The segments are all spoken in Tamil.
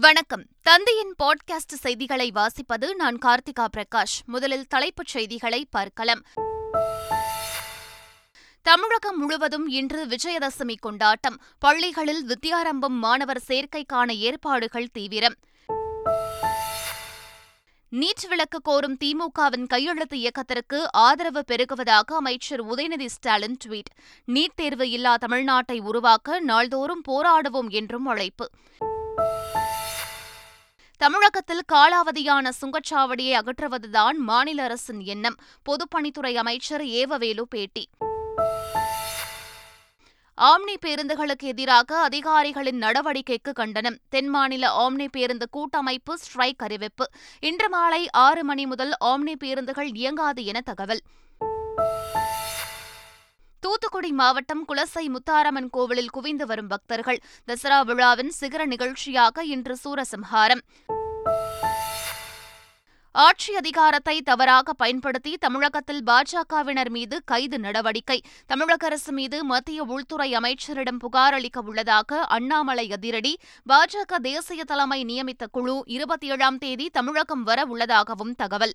வணக்கம். தந்தையின் பாட்காஸ்ட் செய்திகளை வாசிப்பது நான் கார்த்திகா பிரகாஷ். முதலில் தலைப்புச் செய்திகளை பார்க்கலாம். தமிழகம் முழுவதும் இன்று விஜயதசமி கொண்டாட்டம். பள்ளிகளில் வித்யாரம்பம் மாணவர் சேர்க்கைக்கான ஏற்பாடுகள் தீவிரம். நீட் விலக்கு கோரும் திமுகவின் கையெழுத்து இயக்கத்திற்கு ஆதரவு பெருகுவதாக அமைச்சர் உதயநிதி ஸ்டாலின் ட்வீட். நீட் தேர்வு இல்லா தமிழ்நாட்டை உருவாக்க நாள்தோறும் போராடுவோம் என்றும் அழைப்பு. தமிழகத்தில் காலாவதியான சுங்கச்சாவடியை அகற்றுவதுதான் மாநில அரசின் எண்ணம். பொதுப்பணித்துறை அமைச்சர் ஏவவேலு பேட்டி. ஆம்னி பேருந்துகளுக்கு எதிராக அதிகாரிகளின் நடவடிக்கைக்கு கண்டனம். தென் மாநில ஆம்னி பேருந்து கூட்டமைப்பு ஸ்ட்ரைக் அறிவிப்பு. இன்று மாலை ஆறு மணி முதல் ஆம்னி பேருந்துகள் இயங்காது என தகவல். தூத்துக்குடி மாவட்டம் குலசை முத்தாரம்மன் கோவிலில் குவிந்து வரும் பக்தர்கள் தசரா விழாவின் சிகர நிகழ்ச்சியாக இன்று சூரசம்ஹாரம். ஆட்சி அதிகாரத்தை தவறாக பயன்படுத்தி தமிழகத்தில் பாஜகவினர் மீது கைது நடவடிக்கை. தமிழக அரசு மீது மத்திய உள்துறை அமைச்சரிடம் புகார் அளிக்க உள்ளதாக அண்ணாமலை அதிரடி. பாஜக தேசிய தலைமை நியமித்த குழு இருபத்தி ஏழாம் தேதி தமிழகம் வர உள்ளதாகவும் தகவல்.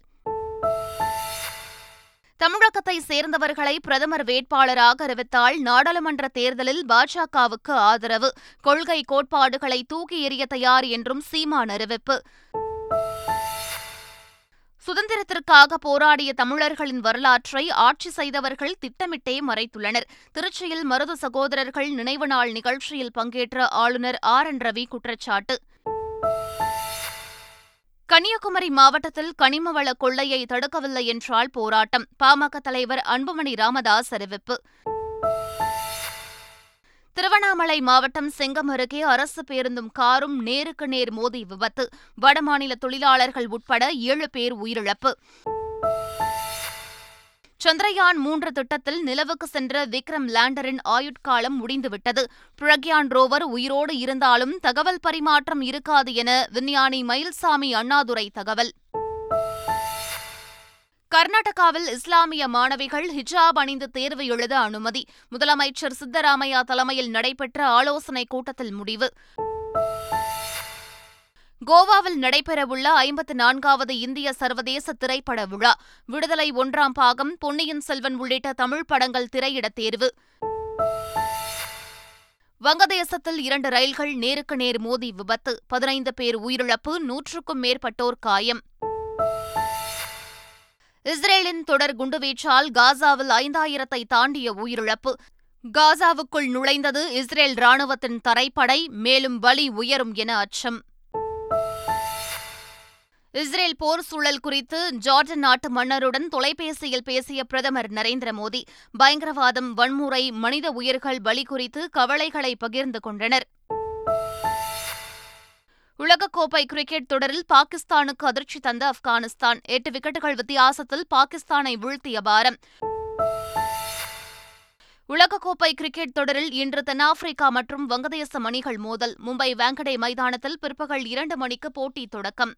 தமிழகத்தை சேர்ந்தவர்களை பிரதமர் வேட்பாளராக அறிவித்தால் நாடாளுமன்ற தேர்தலில் பாஜகவுக்கு ஆதரவு. கொள்கை கோட்பாடுகளை தூக்கி எறிய தயார் என்றும் சீமான் அறிவிப்பு. சுதந்திரத்திற்காக போராடிய தமிழர்களின் வரலாற்றை ஆட்சி செய்தவர்கள் திட்டமிட்டே மறைத்துள்ளனர். திருச்சியில் மருது சகோதரர்கள் நினைவு நாள் நிகழ்ச்சியில் பங்கேற்ற ஆளுநர் ஆர். என். ரவி குற்றச்சாட்டு. கன்னியாகுமரி மாவட்டத்தில் கனிமவள கொள்ளையை தடுக்கவில்லை என்றால் போராட்டம். பாமக தலைவர் அன்புமணி ராமதாஸ் அறிவிப்பு. திருவண்ணாமலை மாவட்டம் செங்கம் அருகே அரசு பேருந்தும் காரும் நேருக்கு நேர் மோதி விபத்து. வடமாநில தொழிலாளர்கள் உட்பட ஏழு பேர் உயிரிழப்பு. சந்திரயான் மூன்று திட்டத்தில் நிலவுக்கு சென்ற விக்ரம் லேண்டரின் ஆயுட்காலம் முடிந்துவிட்டது. பிரக்யான் ரோவர் உயிரோடு இருந்தாலும் தகவல் பரிமாற்றம் இருக்காது என விஞ்ஞானி மயில்சாமி அண்ணாதுரை தகவல். கர்நாடகாவில் இஸ்லாமிய மாணவிகள் ஹிஜாப் அணிந்து தேர்வு எழுத அனுமதி. முதலமைச்சர் சித்தராமையா தலைமையில் நடைபெற்ற ஆலோசனைக் கூட்டத்தில் முடிவு. கோவாவில் நடைபெறவுள்ள ஐம்பத்து நான்காவது இந்திய சர்வதேச திரைப்பட விழா. விடுதலை ஒன்றாம் பாகம் பொன்னியின் செல்வன் உள்ளிட்ட தமிழ் படங்கள் திரையிட தேர்வு. வங்கதேசத்தில் இரண்டு ரயில்கள் நேருக்கு நேர் மோதி விபத்து. பதினைந்து பேர் உயிரிழப்பு நூற்றுக்கும் மேற்பட்டோர் காயம். இஸ்ரேலின் தொடர் குண்டுவீச்சால் காசாவில் ஐந்தாயிரத்தை தாண்டிய உயிரிழப்பு. காசாவுக்குள் நுழைந்தது இஸ்ரேல் ராணுவத்தின் தரைப்படை மேலும் வலி உயரும் என அச்சம். இஸ்ரேல் போர் சூழல் குறித்து ஜார்டன் நாட்டு மன்னருடன் தொலைபேசியில் பேசிய பிரதமர் நரேந்திர மோடி பயங்கரவாதம் வன்முறை மனித உயிர்கள் பலி குறித்து கவலைகளை பகிர்ந்து கொண்டனர். உலகக்கோப்பை கிரிக்கெட் தொடரில் பாகிஸ்தானுக்கு அதிர்ச்சி தந்த ஆப்கானிஸ்தான். எட்டு விக்கெட்டுகள் வித்தியாசத்தில் பாகிஸ்தானை வீழ்த்திய பாரம். உலகக்கோப்பை கிரிக்கெட் தொடரில் இன்று தென்னாப்பிரிக்கா மற்றும் வங்கதேசம் அணிகள் மோதல். மும்பை வேங்கடே மைதானத்தில் பிற்பகல் இரண்டு மணிக்கு போட்டி தொடக்கம்.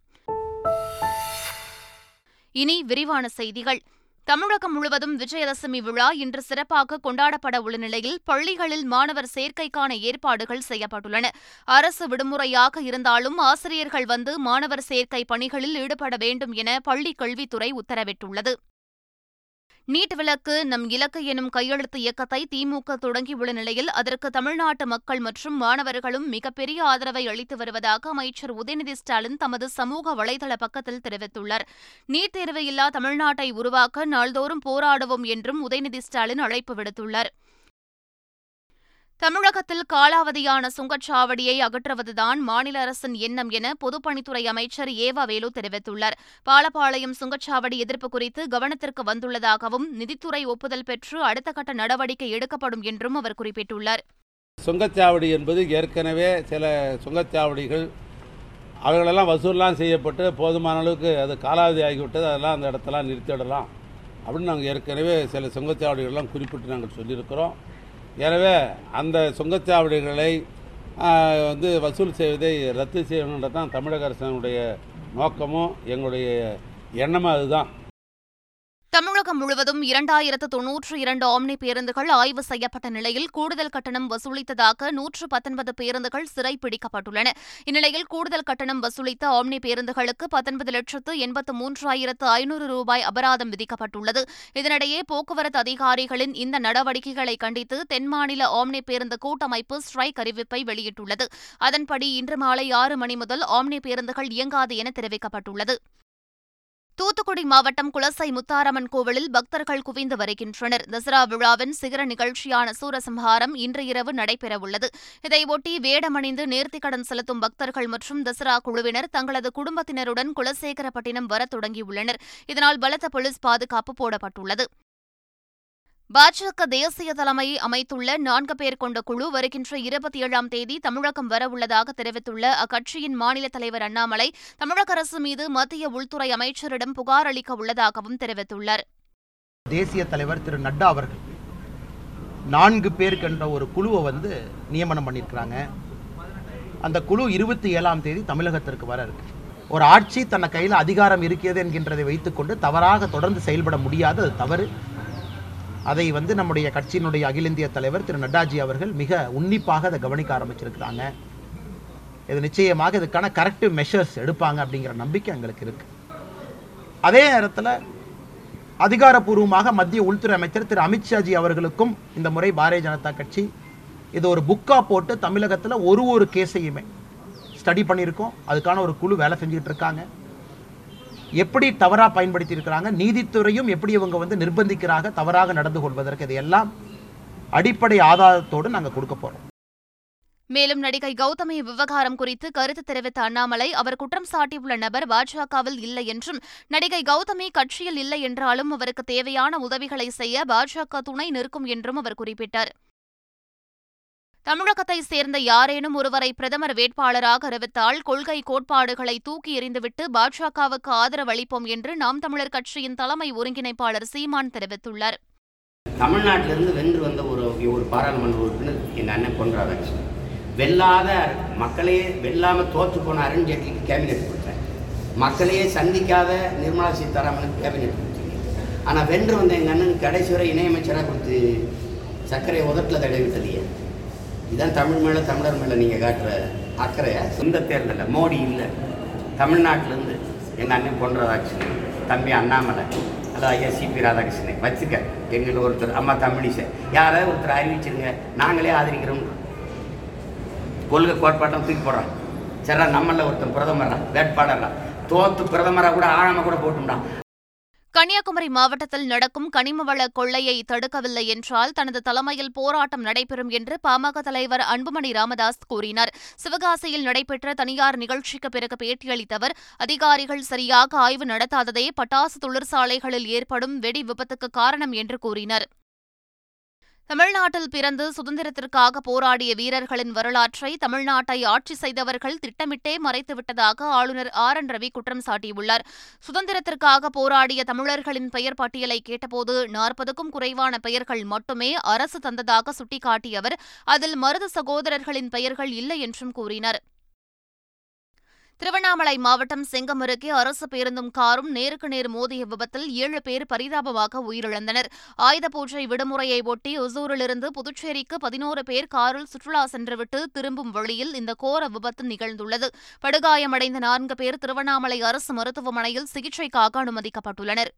இனி விரிவான செய்திகள். தமிழகம் முழுவதும் விஜயதசமி விழா இன்று சிறப்பாக கொண்டாடப்பட உள்ள நிலையில் பள்ளிகளில் மாணவர் சேர்க்கைக்கான ஏற்பாடுகள் செய்யப்பட்டுள்ளன. அரசு விடுமுறையாக இருந்தாலும் ஆசிரியர்கள் வந்து மாணவர் சேர்க்கை பணிகளில் ஈடுபட வேண்டும் என பள்ளிக் கல்வித்துறை உத்தரவிட்டுள்ளது. நீட் விலக்கு நம் இலக்கு எனும் கையெழுத்து இயக்கத்தை திமுக தொடங்கியுள்ள நிலையில் அதற்கு தமிழ்நாட்டு மக்கள் மற்றும் மாணவர்களும் மிகப்பெரிய ஆதரவை அளித்து வருவதாக அமைச்சர் உதயநிதி ஸ்டாலின் தமது சமூக வலைதள பக்கத்தில் தெரிவித்துள்ளார். நீட் தேர்வு இல்லா தமிழ்நாட்டை உருவாக்க நாள்தோறும் போராடுவோம் என்றும் உதயநிதி ஸ்டாலின் அழைப்பு விடுத்துள்ளார். தமிழகத்தில் காலாவதியான சுங்கச்சாவடியை அகற்றுவதுதான் மாநில அரசின் எண்ணம் என பொதுப்பணித்துறை அமைச்சர் ஏவா வேலு தெரிவித்துள்ளார். பாலப்பாளையம் சுங்கச்சாவடி எதிர்ப்பு குறித்து கவனத்திற்கு வந்துள்ளதாகவும் நிதித்துறை ஒப்புதல் பெற்று அடுத்த கட்ட நடவடிக்கை எடுக்கப்படும் என்றும் அவர் குறிப்பிட்டுள்ளார். சுங்கச்சாவடி என்பது ஏற்கனவே சில சுங்கச்சாவடிகள் அவைகளெல்லாம் வசூல்லாம் செய்யப்பட்டு போதுமான அளவுக்கு அது காலாவதி ஆகிவிட்டது அதெல்லாம் அந்த இடத்தெல்லாம் நிறுத்திவிடலாம் அப்படின்னு நாங்கள் ஏற்கனவே சில சுங்கச்சாவடிகள்லாம் குறிப்பிட்டு நாங்கள் சொல்லியிருக்கிறோம். எனவே அந்த சுங்கச்சாவடிகளை வந்து வசூல் செய்வதை ரத்து செய்யணுன்றது தான் தமிழக அரசனுடைய நோக்கமும் எங்களுடைய எண்ணமும் அதுதான். தமிழகம் முழுவதும் இரண்டாயிரத்து தொன்னூற்று இரண்டு ஆம்னி பேருந்துகள் ஆய்வு செய்யப்பட்ட நிலையில் கூடுதல் கட்டணம் வசூலித்ததாக நூற்று பத்தொன்பது பேருந்துகள் சிறை பிடிக்கப்பட்டுள்ளன இந்நிலையில் கூடுதல் கட்டணம் வசூலித்த ஆம்னி பேருந்துகளுக்கு பத்தொன்பது லட்சத்து எண்பத்து மூன்றாயிரத்து ஐநூறு ரூபாய் அபராதம் விதிக்கப்பட்டுள்ளது. இதனிடையே போக்குவரத்து அதிகாரிகளின் இந்த நடவடிக்கைகளை கண்டித்து தென் மாநில ஆம்னி பேருந்து கூட்டமைப்பு ஸ்ட்ரைக் அறிவிப்பை வெளியிட்டுள்ளது. அதன்படி இன்று மாலை ஆறு மணி முதல் ஆம்னி பேருந்துகள் இயங்காது என தெரிவிக்கப்பட்டுள்ளது. தூத்துக்குடி மாவட்டம் குலசை முத்தாரம்மன் கோவிலில் பக்தர்கள் குவிந்து வருகின்றனர். தசரா விழாவின் சிகர நிகழ்ச்சியான சூரசம்ஹாரம் இன்று இரவு நடைபெறவுள்ளது. இதையொட்டி வேடமணிந்து நேர்த்திக்கடன் செலுத்தும் பக்தர்கள் மற்றும் தசரா குழுவினர் தங்களது குடும்பத்தினருடன் குலசேகரப்பட்டினம் வர தொடங்கியுள்ளனர். இதனால் பலத்த போலீஸ் பாதுகாப்பு போடப்பட்டுள்ளது. பாஜக தேசிய தலைமையை அமைத்துள்ள நான்கு பேர் கொண்ட குழு வருகின்ற இருபத்தி ஏழாம் தேதி தமிழகம் வரவுள்ளதாக தெரிவித்துள்ள அக்கட்சியின் மாநில தலைவர் அண்ணாமலை தமிழக அரசு மீது மத்திய உள்துறை அமைச்சரிடம் புகார் அளிக்க உள்ளதாகவும் தெரிவித்துள்ளார். தேசிய தலைவர் திரு நட்டா அவர்கள் நான்கு பேர் ஒரு குழுவை வந்து நியமனம் பண்ணியிருக்கிறாங்க. அந்த குழு இருபத்தி ஏழாம் தேதி தமிழகத்திற்கு வர இருக்கு. ஒரு ஆட்சி தன்னை கையில் அதிகாரம் இருக்கிறது என்கின்றதை வைத்துக்கொண்டு தவறாக தொடர்ந்து செயல்பட முடியாது. அது தவறு. அதை வந்து நம்முடைய கட்சியினுடைய அகில இந்திய தலைவர் திரு நட்டாஜி அவர்கள் மிக உன்னிப்பாக அதை கவனிக்க ஆரம்பிச்சிருக்கிறாங்க. இது நிச்சயமாக இதுக்கான கரெக்டிவ் மெஷர்ஸ் எடுப்பாங்க அப்படிங்கிற நம்பிக்கை எங்களுக்கு இருக்கு. அதே நேரத்தில் அதிகாரப்பூர்வமாக மத்திய உள்துறை அமைச்சர் திரு அமித்ஷாஜி அவர்களுக்கும் இந்த முறை பாரதிய ஜனதா கட்சி இது ஒரு புக்காக போட்டு தமிழகத்தில் ஒரு ஒரு கேஸையுமே ஸ்டடி பண்ணியிருக்கோம். அதுக்கான ஒரு குழு வேலை செஞ்சுக்கிட்டு இருக்காங்க. எப்படி தவறாக பயன்படுத்தி இருக்கிறாங்க நீதித்துறையும் எப்படி இவங்க வந்து நிர்பந்திக்கிறாங்க? தவறாக நடந்து கொள்வதற்கு இதையெல்லாம் அடிப்படை ஆதாரத்தோடு நாங்கள் கொடுக்க போகிறோம் மேலும் நடிகை கௌதமி விவகாரம் குறித்து கருத்து தெரிவித்த அண்ணாமலை அவர் குற்றம் சாட்டியுள்ள நபர் பாஜகவில் இல்லை என்றும் நடிகை கௌதமி கட்சியில் இல்லை என்றாலும் அவருக்கு தேவையான உதவிகளை செய்ய பாஜக துணை நிற்கும் என்றும் அவர் குறிப்பிட்டார். தமிழகத்தை சேர்ந்த யாரேனும் ஒருவரை பிரதமர் வேட்பாளராக அறிவித்தால் கொள்கை கோட்பாடுகளை தூக்கி எறிந்துவிட்டு பாஜகவுக்கு ஆதரவு அளிப்போம் என்று நாம் தமிழர் கட்சியின் தலைமை ஒருங்கிணைப்பாளர் சீமான் தெரிவித்துள்ளார். தமிழ்நாட்டிலிருந்து வென்று வந்த ஒரு ஒரு பாராளுமன்ற உறுப்பினர் எங்கள் அண்ணன் பொன் ராதாகிருஷ்ணன் வெல்லாத மக்களையே வெல்லாமல் தோற்று போன அருண்ஜேட்லிக்கு கேபினெட் கொடுத்தேன். மக்களையே சந்திக்காத நிர்மலா சீதாராமனுக்கு கேபினெட் கொடுத்தீங்க ஆனால் வென்று வந்த எங்கள் அண்ணன் கடைசி வரை இணையமைச்சராக கொடுத்து சர்க்கரை உதட்டில் தடவிட்டதையே இதுதான் தமிழ் மேலே தமிழர் மேலே நீங்கள் காட்டுற அக்கறையா? இந்த தேர்தலில் மோடி இல்லை. தமிழ்நாட்டிலேருந்து எங்கள் அண்ணன் பொன்ராதாகிருஷ்ணன் தம்பி அண்ணாமலை அதான் ஐயா சிபி ராதாகிருஷ்ணன் வச்சுக்க. எங்களை ஒருத்தர் அம்மா தமிழிசை. யாராவது ஒருத்தர் அறிவிச்சிருங்க. நாங்களே ஆதரிக்கிறோம். கொள்கை கோட்பாட்டம் தூக்கி போடுறான். சரி நம்மளில் ஒருத்தன் பிரதமரா வேட்பாளரா தோத்து பிரதமராக கூட ஆழமாக கூட போட்டும்டா. கன்னியாகுமரி மாவட்டத்தில் நடக்கும் கனிமவள கொள்ளையை தடுக்கவில்லை என்றால் தனது தலைமையில் போராட்டம் நடைபெறும் என்று பாமக தலைவர் அன்புமணி ராமதாஸ் கூறினார். சிவகாசியில் நடைபெற்ற தனியார் நிகழ்ச்சிக்கு பிறகு பேட்டியளித்தவர் அதிகாரிகள் சரியாக ஆய்வு நடத்தாததே பட்டாசு தொழிற்சாலைகளில் ஏற்படும் வெடி விபத்துக்கு காரணம் என்று கூறினார். தமிழ்நாட்டில் பிறந்து சுதந்திரத்திற்காக போராடிய வீரர்களின் வரலாற்றை தமிழ்நாட்டை ஆட்சி செய்தவர்கள் திட்டமிட்டே மறைத்துவிட்டதாக ஆளுநர் ஆர் என் ரவி குற்றம் சாட்டியுள்ளார். சுதந்திரத்திற்காக போராடிய தமிழர்களின் பெயர் பட்டியலை கேட்டபோது நாற்பதுக்கும் குறைவான பெயர்கள் மட்டுமே அரசு தந்ததாக சுட்டிக்காட்டிய அவர் அதில் மருது சகோதரர்களின் பெயர்கள் இல்லை என்றும் கூறினார். திருவண்ணாமலை மாவட்டம் செங்கம் அருகே அரசு பேருந்தும் காரும் நேருக்கு நேர் மோதிய விபத்தில் ஏழு பேர் பரிதாபமாக உயிரிழந்தனர். ஆயுத பூஜை விடுமுறையை ஒட்டி ஒசூரிலிருந்து புதுச்சேரிக்கு பதினோரு பேர் காரில் சுற்றுலா சென்றுவிட்டு திரும்பும் வழியில் இந்த கோர விபத்து நிகழ்ந்துள்ளது. படுகாயமடைந்த நான்கு பேர் திருவண்ணாமலை அரசு மருத்துவமனையில் சிகிச்சைக்காக அனுமதிக்கப்பட்டுள்ளனர்.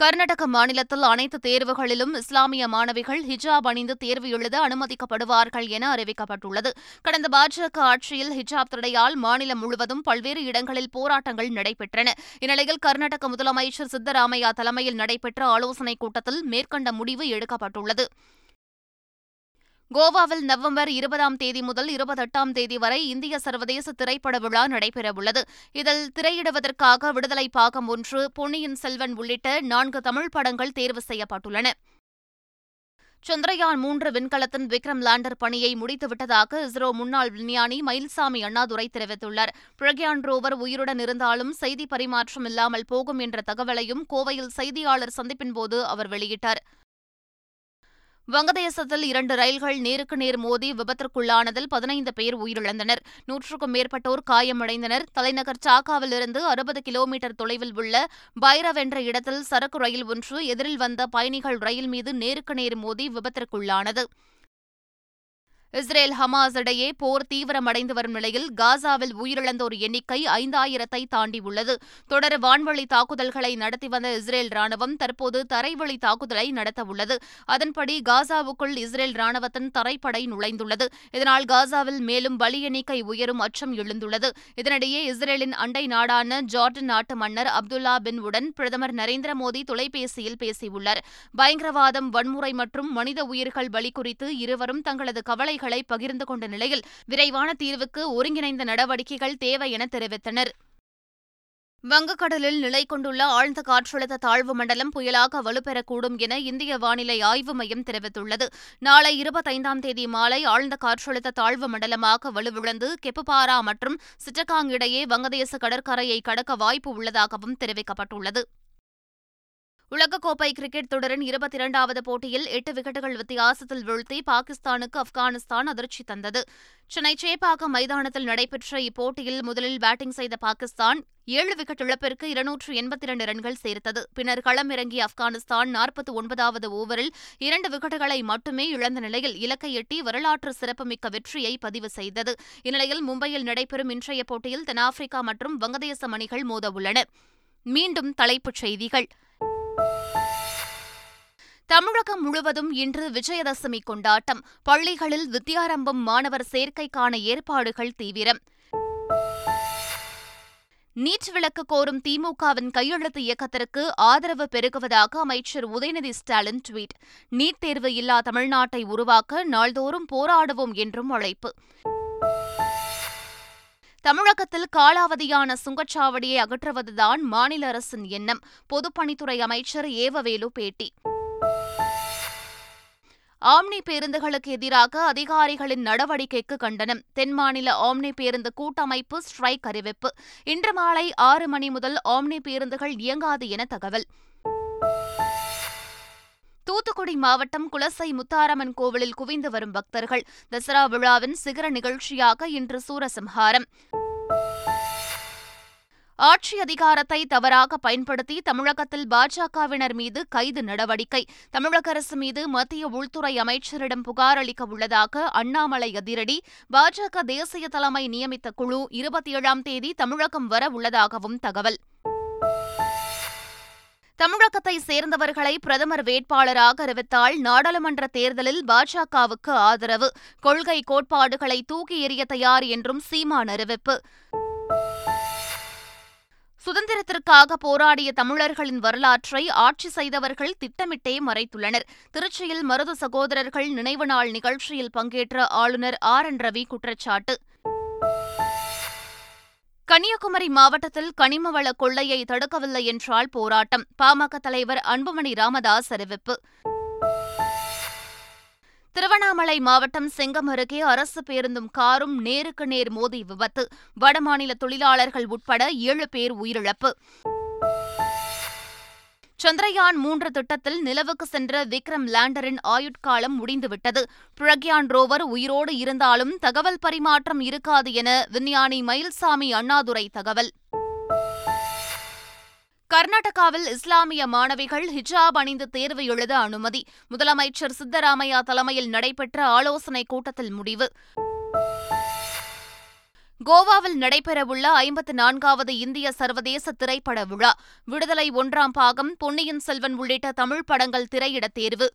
கர்நாடக மாநிலத்தில் அனைத்து தேர்வுகளிலும் இஸ்லாமிய மாணவிகள் ஹிஜாப் அணிந்து தேர்வு எழுத அனுமதிக்கப்படுவார்கள் என அறிவிக்கப்பட்டுள்ளது. கடந்த பாஜக ஆட்சியில் ஹிஜாப் தடையால் மாநிலம் முழுவதும் பல்வேறு இடங்களில் போராட்டங்கள் நடைபெற்றன. இந்நிலையில் கர்நாடக முதலமைச்சர் சித்தராமையா தலைமையில் நடைபெற்ற ஆலோசனைக் கூட்டத்தில் மேற்கண்ட முடிவு எடுக்கப்பட்டுள்ளது. கோவாவில் நவம்பர் இருபதாம் தேதி முதல் இருபத்தெட்டாம் தேதி வரை இந்திய சர்வதேச திரைப்பட விழா நடைபெறவுள்ளது. இதில் திரையிடுவதற்காக விடுதலை பாகம் ஒன்று பொன்னியின் செல்வன் உள்ளிட்ட நான்கு தமிழ் படங்கள் தேர்வு செய்யப்பட்டுள்ளன. சந்திரயான் மூன்று விண்கலத்தின் விக்ரம் லேண்டர் பணியை முடித்துவிட்டதாக இஸ்ரோ முன்னாள் விஞ்ஞானி மயில்சாமி அண்ணாதுரை தெரிவித்துள்ளார். பிரக்யான் ரோவர் உயிருடன் இருந்தாலும் செய்தி பரிமாற்றம் இல்லாமல் போகும் என்ற தகவலையும் கோவையில் செய்தியாளர் சந்திப்பின்போது அவர் வெளியிட்டார். வங்கதேசத்தில் இரண்டு ரயில்கள் நேருக்கு நேர் மோதி விபத்திற்குள்ளானதில் பதினைந்து பேர் உயிரிழந்தனர். நூற்றுக்கும் மேற்பட்டோர் காயமடைந்தனர். தலைநகர் சாக்காவிலிருந்து அறுபது கிலோமீட்டர் தொலைவில் உள்ள பைரவ் என்ற இடத்தில் சரக்கு ரயில் ஒன்று எதிரில் வந்த பயணிகள் ரயில் மீது நேருக்கு நேர் மோதி விபத்திற்குள்ளானது. இஸ்ரேல் ஹமாஸ் இடையே போர் தீவிரமடைந்து வரும் நிலையில் காசாவில் உயிரிழந்தோர் எண்ணிக்கை ஐந்தாயிரத்தை தாண்டியுள்ளது. தொடர் வான்வழி தாக்குதல்களை நடத்தி வந்த இஸ்ரேல் ராணுவம் தற்போது தரைவழி தாக்குதலை நடத்தவுள்ளது. அதன்படி காசாவுக்குள் இஸ்ரேல் ராணுவத்தின் தரைப்படை நுழைந்துள்ளது. இதனால் காசாவில் மேலும் பலி எண்ணிக்கை உயரும் அச்சம் எழுந்துள்ளது. இதனிடையே இஸ்ரேலின் அண்டை நாடான ஜார்டன் நாட்டு மன்னர் அப்துல்லா பின் உடன் பிரதமர் நரேந்திர மோடி தொலைபேசியில் பேசியுள்ளார். பயங்கரவாதம் வன்முறை மற்றும் மனித உயிர்கள் பலி குறித்து இருவரும் தங்களது கவலை கவலைகளை பகிர்ந்து கொண்ட நிலையில் விரைவான தீர்வுக்கு ஒருங்கிணைந்த நடவடிக்கைகள் தேவை என தெரிவித்தனர். வங்கக்கடலில் நிலை கொண்டுள்ள ஆழ்ந்த காற்றழுத்த தாழ்வு மண்டலம் புயலாக வலுப்பெறக்கூடும் என இந்திய வானிலை ஆய்வு மையம் தெரிவித்துள்ளது. நாளை இருபத்தைந்தாம் தேதி மாலை ஆழ்ந்த காற்றழுத்த தாழ்வு மண்டலமாக வலுவிழந்து கெப்புபாரா மற்றும் சிட்டகாங் இடையே வங்கதேச கடற்கரையை கடக்க வாய்ப்பு உள்ளதாகவும் தெரிவிக்கப்பட்டுள்ளது. உலகக்கோப்பை கிரிக்கெட் தொடரின் இருபத்தி இரண்டாவது போட்டியில் எட்டு விக்கெட்டுகள் வித்தியாசத்தில் வீழ்த்தி பாகிஸ்தானுக்கு ஆப்கானிஸ்தான் அதிர்ச்சி தந்தது. சென்னை சேப்பாக்கம் மைதானத்தில் நடைபெற்ற இப்போட்டியில் முதலில் பேட்டிங் செய்த பாகிஸ்தான் ஏழு விக்கெட் இழப்பிற்கு இருநூற்று எண்பத்தி இரண்டு ரன்கள் சேர்த்தது. பின்னர் களமிறங்கிய ஆப்கானிஸ்தான் நாற்பத்தி ஒன்பதாவது ஓவரில் இரண்டு விக்கெட்டுகளை மட்டுமே இழந்த நிலையில் இலக்கை எட்டி வரலாற்று சிறப்புமிக்க வெற்றியை பதிவு செய்தது. இந்நிலையில் மும்பையில் நடைபெறும் இன்றைய போட்டியில் தென்னாப்பிரிக்கா மற்றும் வங்கதேசம் அணிகள் மோதவுள்ளன. மீண்டும் தலைப்புச் செய்திகள். தமிழகம் முழுவதும் இன்று விஜயதசமி கொண்டாட்டம். பள்ளிகளில் வித்யாரம்பம் மாணவர் சேர்க்கைக்கான ஏற்பாடுகள் தீவிரம். நீட் விளக்கு கோரும் திமுகவின் கையெழுத்து இயக்கத்திற்கு ஆதரவு பெருகுவதாக அமைச்சர் உதயநிதி ஸ்டாலின் ட்வீட். நீட் தேர்வு இல்லா தமிழ்நாட்டை உருவாக்க நாள்தோறும் போராடுவோம் என்றும் அழைப்பு. தமிழகத்தில் காலாவதியான சுங்கச்சாவடியை அகற்றுவதுதான் மாநில அரசின் எண்ணம். பொதுப்பணித்துறை அமைச்சர் ஏவவேலு பேட்டி ஆம்னி பேருந்துகளுக்கு எதிராக அதிகாரிகளின் நடவடிக்கைக்கு கண்டனம். தென் மாநில ஆம்னி பேருந்து கூட்டமைப்பு ஸ்ட்ரைக் அறிவிப்பு. இன்று மாலை ஆறு மணி முதல் ஆம்னி பேருந்துகள் இயங்காது என தகவல். தூத்துக்குடி மாவட்டம் குலசை முத்தாரம்மன் கோவிலில் குவிந்து வரும் பக்தர்கள் தசரா விழாவின் சிகர நிகழ்ச்சியாக இன்று சூரசம்ஹாரம். ஆட்சி அதிகாரத்தை தவறாக பயன்படுத்தி தமிழகத்தில் பாஜகவினர் மீது கைது நடவடிக்கை. தமிழக அரசு மீது மத்திய உள்துறை அமைச்சரிடம் புகார் அளிக்க உள்ளதாக அண்ணாமலை அதிரடி. பாஜக தேசிய தலைமை நியமித்த குழு இருபத்தி ஏழாம் தேதி தமிழகம் வர உள்ளதாகவும் தகவல். தமிழகத்தை சேர்ந்தவர்களை பிரதமர் வேட்பாளராக அறிவித்தால் நாடாளுமன்ற தேர்தலில் பாஜகவுக்கு ஆதரவு. கொள்கை கோட்பாடுகளை தூக்கி எறிய தயார் என்றும் சீமான் அறிவிப்பு. சுதந்திரத்திற்காக போராடிய தமிழர்களின் வரலாற்றை ஆட்சி செய்தவர்கள் திட்டமிட்டே மறைத்துள்ளனர். திருச்சியில் மருது சகோதரர்கள் நினைவு நாள் நிகழ்ச்சியில் பங்கேற்ற ஆளுநர் ஆர். என். ரவி குற்றச்சாட்டு. கன்னியாகுமரி மாவட்டத்தில் கனிமவள கொள்ளையை தடுக்கவில்லை என்றால் போராட்டம். பாமக தலைவர் அன்புமணி ராமதாஸ் அறிவிப்பு. திருவண்ணாமலை மாவட்டம் செங்கம் அருகே அரசு பேருந்தும் காரும் நேருக்கு நேர் மோதி விபத்து. வடமாநில தொழிலாளர்கள் உட்பட ஏழு பேர் உயிரிழப்பு. சந்திரயான் மூன்று திட்டத்தில் நிலவுக்கு சென்ற விக்ரம் லேண்டரின் ஆயுட்காலம் முடிந்துவிட்டது. பிரக்யான் ரோவர் உயிரோடு இருந்தாலும் தகவல் பரிமாற்றம் இருக்காது என விஞ்ஞானி மயில்சாமி அண்ணாதுரை தகவல். கர்நாடகாவில் இஸ்லாமிய மாணவிகள் ஹிஜாப் அணிந்து தேர்வு எழுத அனுமதி. முதலமைச்சர் சித்தராமையா தலைமையில் நடைபெற்ற ஆலோசனைக் கூட்டத்தில் முடிவு. கோவாவில் நடைபெறவுள்ள ஐம்பத்து நான்காவது இந்திய சர்வதேச திரைப்பட விழா. விடுதலை ஒன்றாம் பாகம் பொன்னியின் செல்வன் உள்ளிட்ட தமிழ் படங்கள் திரையிட தேர்வு.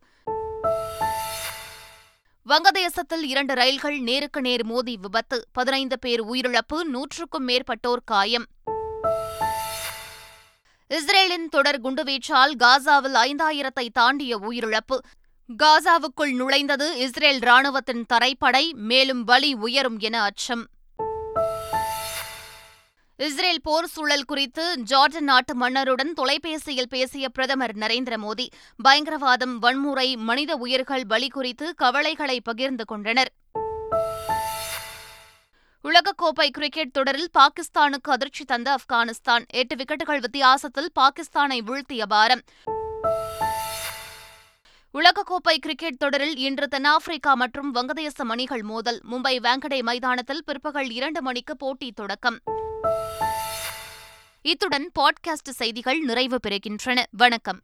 வங்கதேசத்தில் இரண்டு ரயில்கள் நேருக்கு நேர் மோதி விபத்து. பதினைந்து பேர் உயிரிழப்பு நூற்றுக்கும் மேற்பட்டோர் காயம். இஸ்ரேலின் தொடர் குண்டுவீச்சால் காசாவில் ஐந்தாயிரத்தை தாண்டிய உயிரிழப்பு. காசாவுக்குள் நுழைந்தது இஸ்ரேல் ராணுவத்தின் தரைப்படை மேலும் வலி உயரும் என அச்சம். இஸ்ரேல் போர் சூழல் குறித்து ஜார்டன் நாட்டு மன்னருடன் தொலைபேசியில் பேசிய பிரதமர் நரேந்திர மோடி பயங்கரவாதம் வன்முறை மனித உயிர்கள் பலி குறித்து கவலைகளை பகிர்ந்து கொண்டனர். உலகக்கோப்பை கிரிக்கெட் தொடரில் பாகிஸ்தானுக்கு அதிர்ச்சி தந்த ஆப்கானிஸ்தான். எட்டு விக்கெட்டுகள் வித்தியாசத்தில் பாகிஸ்தானை வீழ்த்திய பாரம். உலகக்கோப்பை கிரிக்கெட் தொடரில் இன்று தென்னாப்பிரிக்கா மற்றும் வங்கதேசம் அணிகள் மோதல். மும்பை வேங்கடே மைதானத்தில் பிற்பகல் இரண்டு மணிக்கு போட்டி தொடக்கம். இத்துடன் பாட்காஸ்ட் செய்திகள் நிறைவு பெறுகின்றன. வணக்கம்.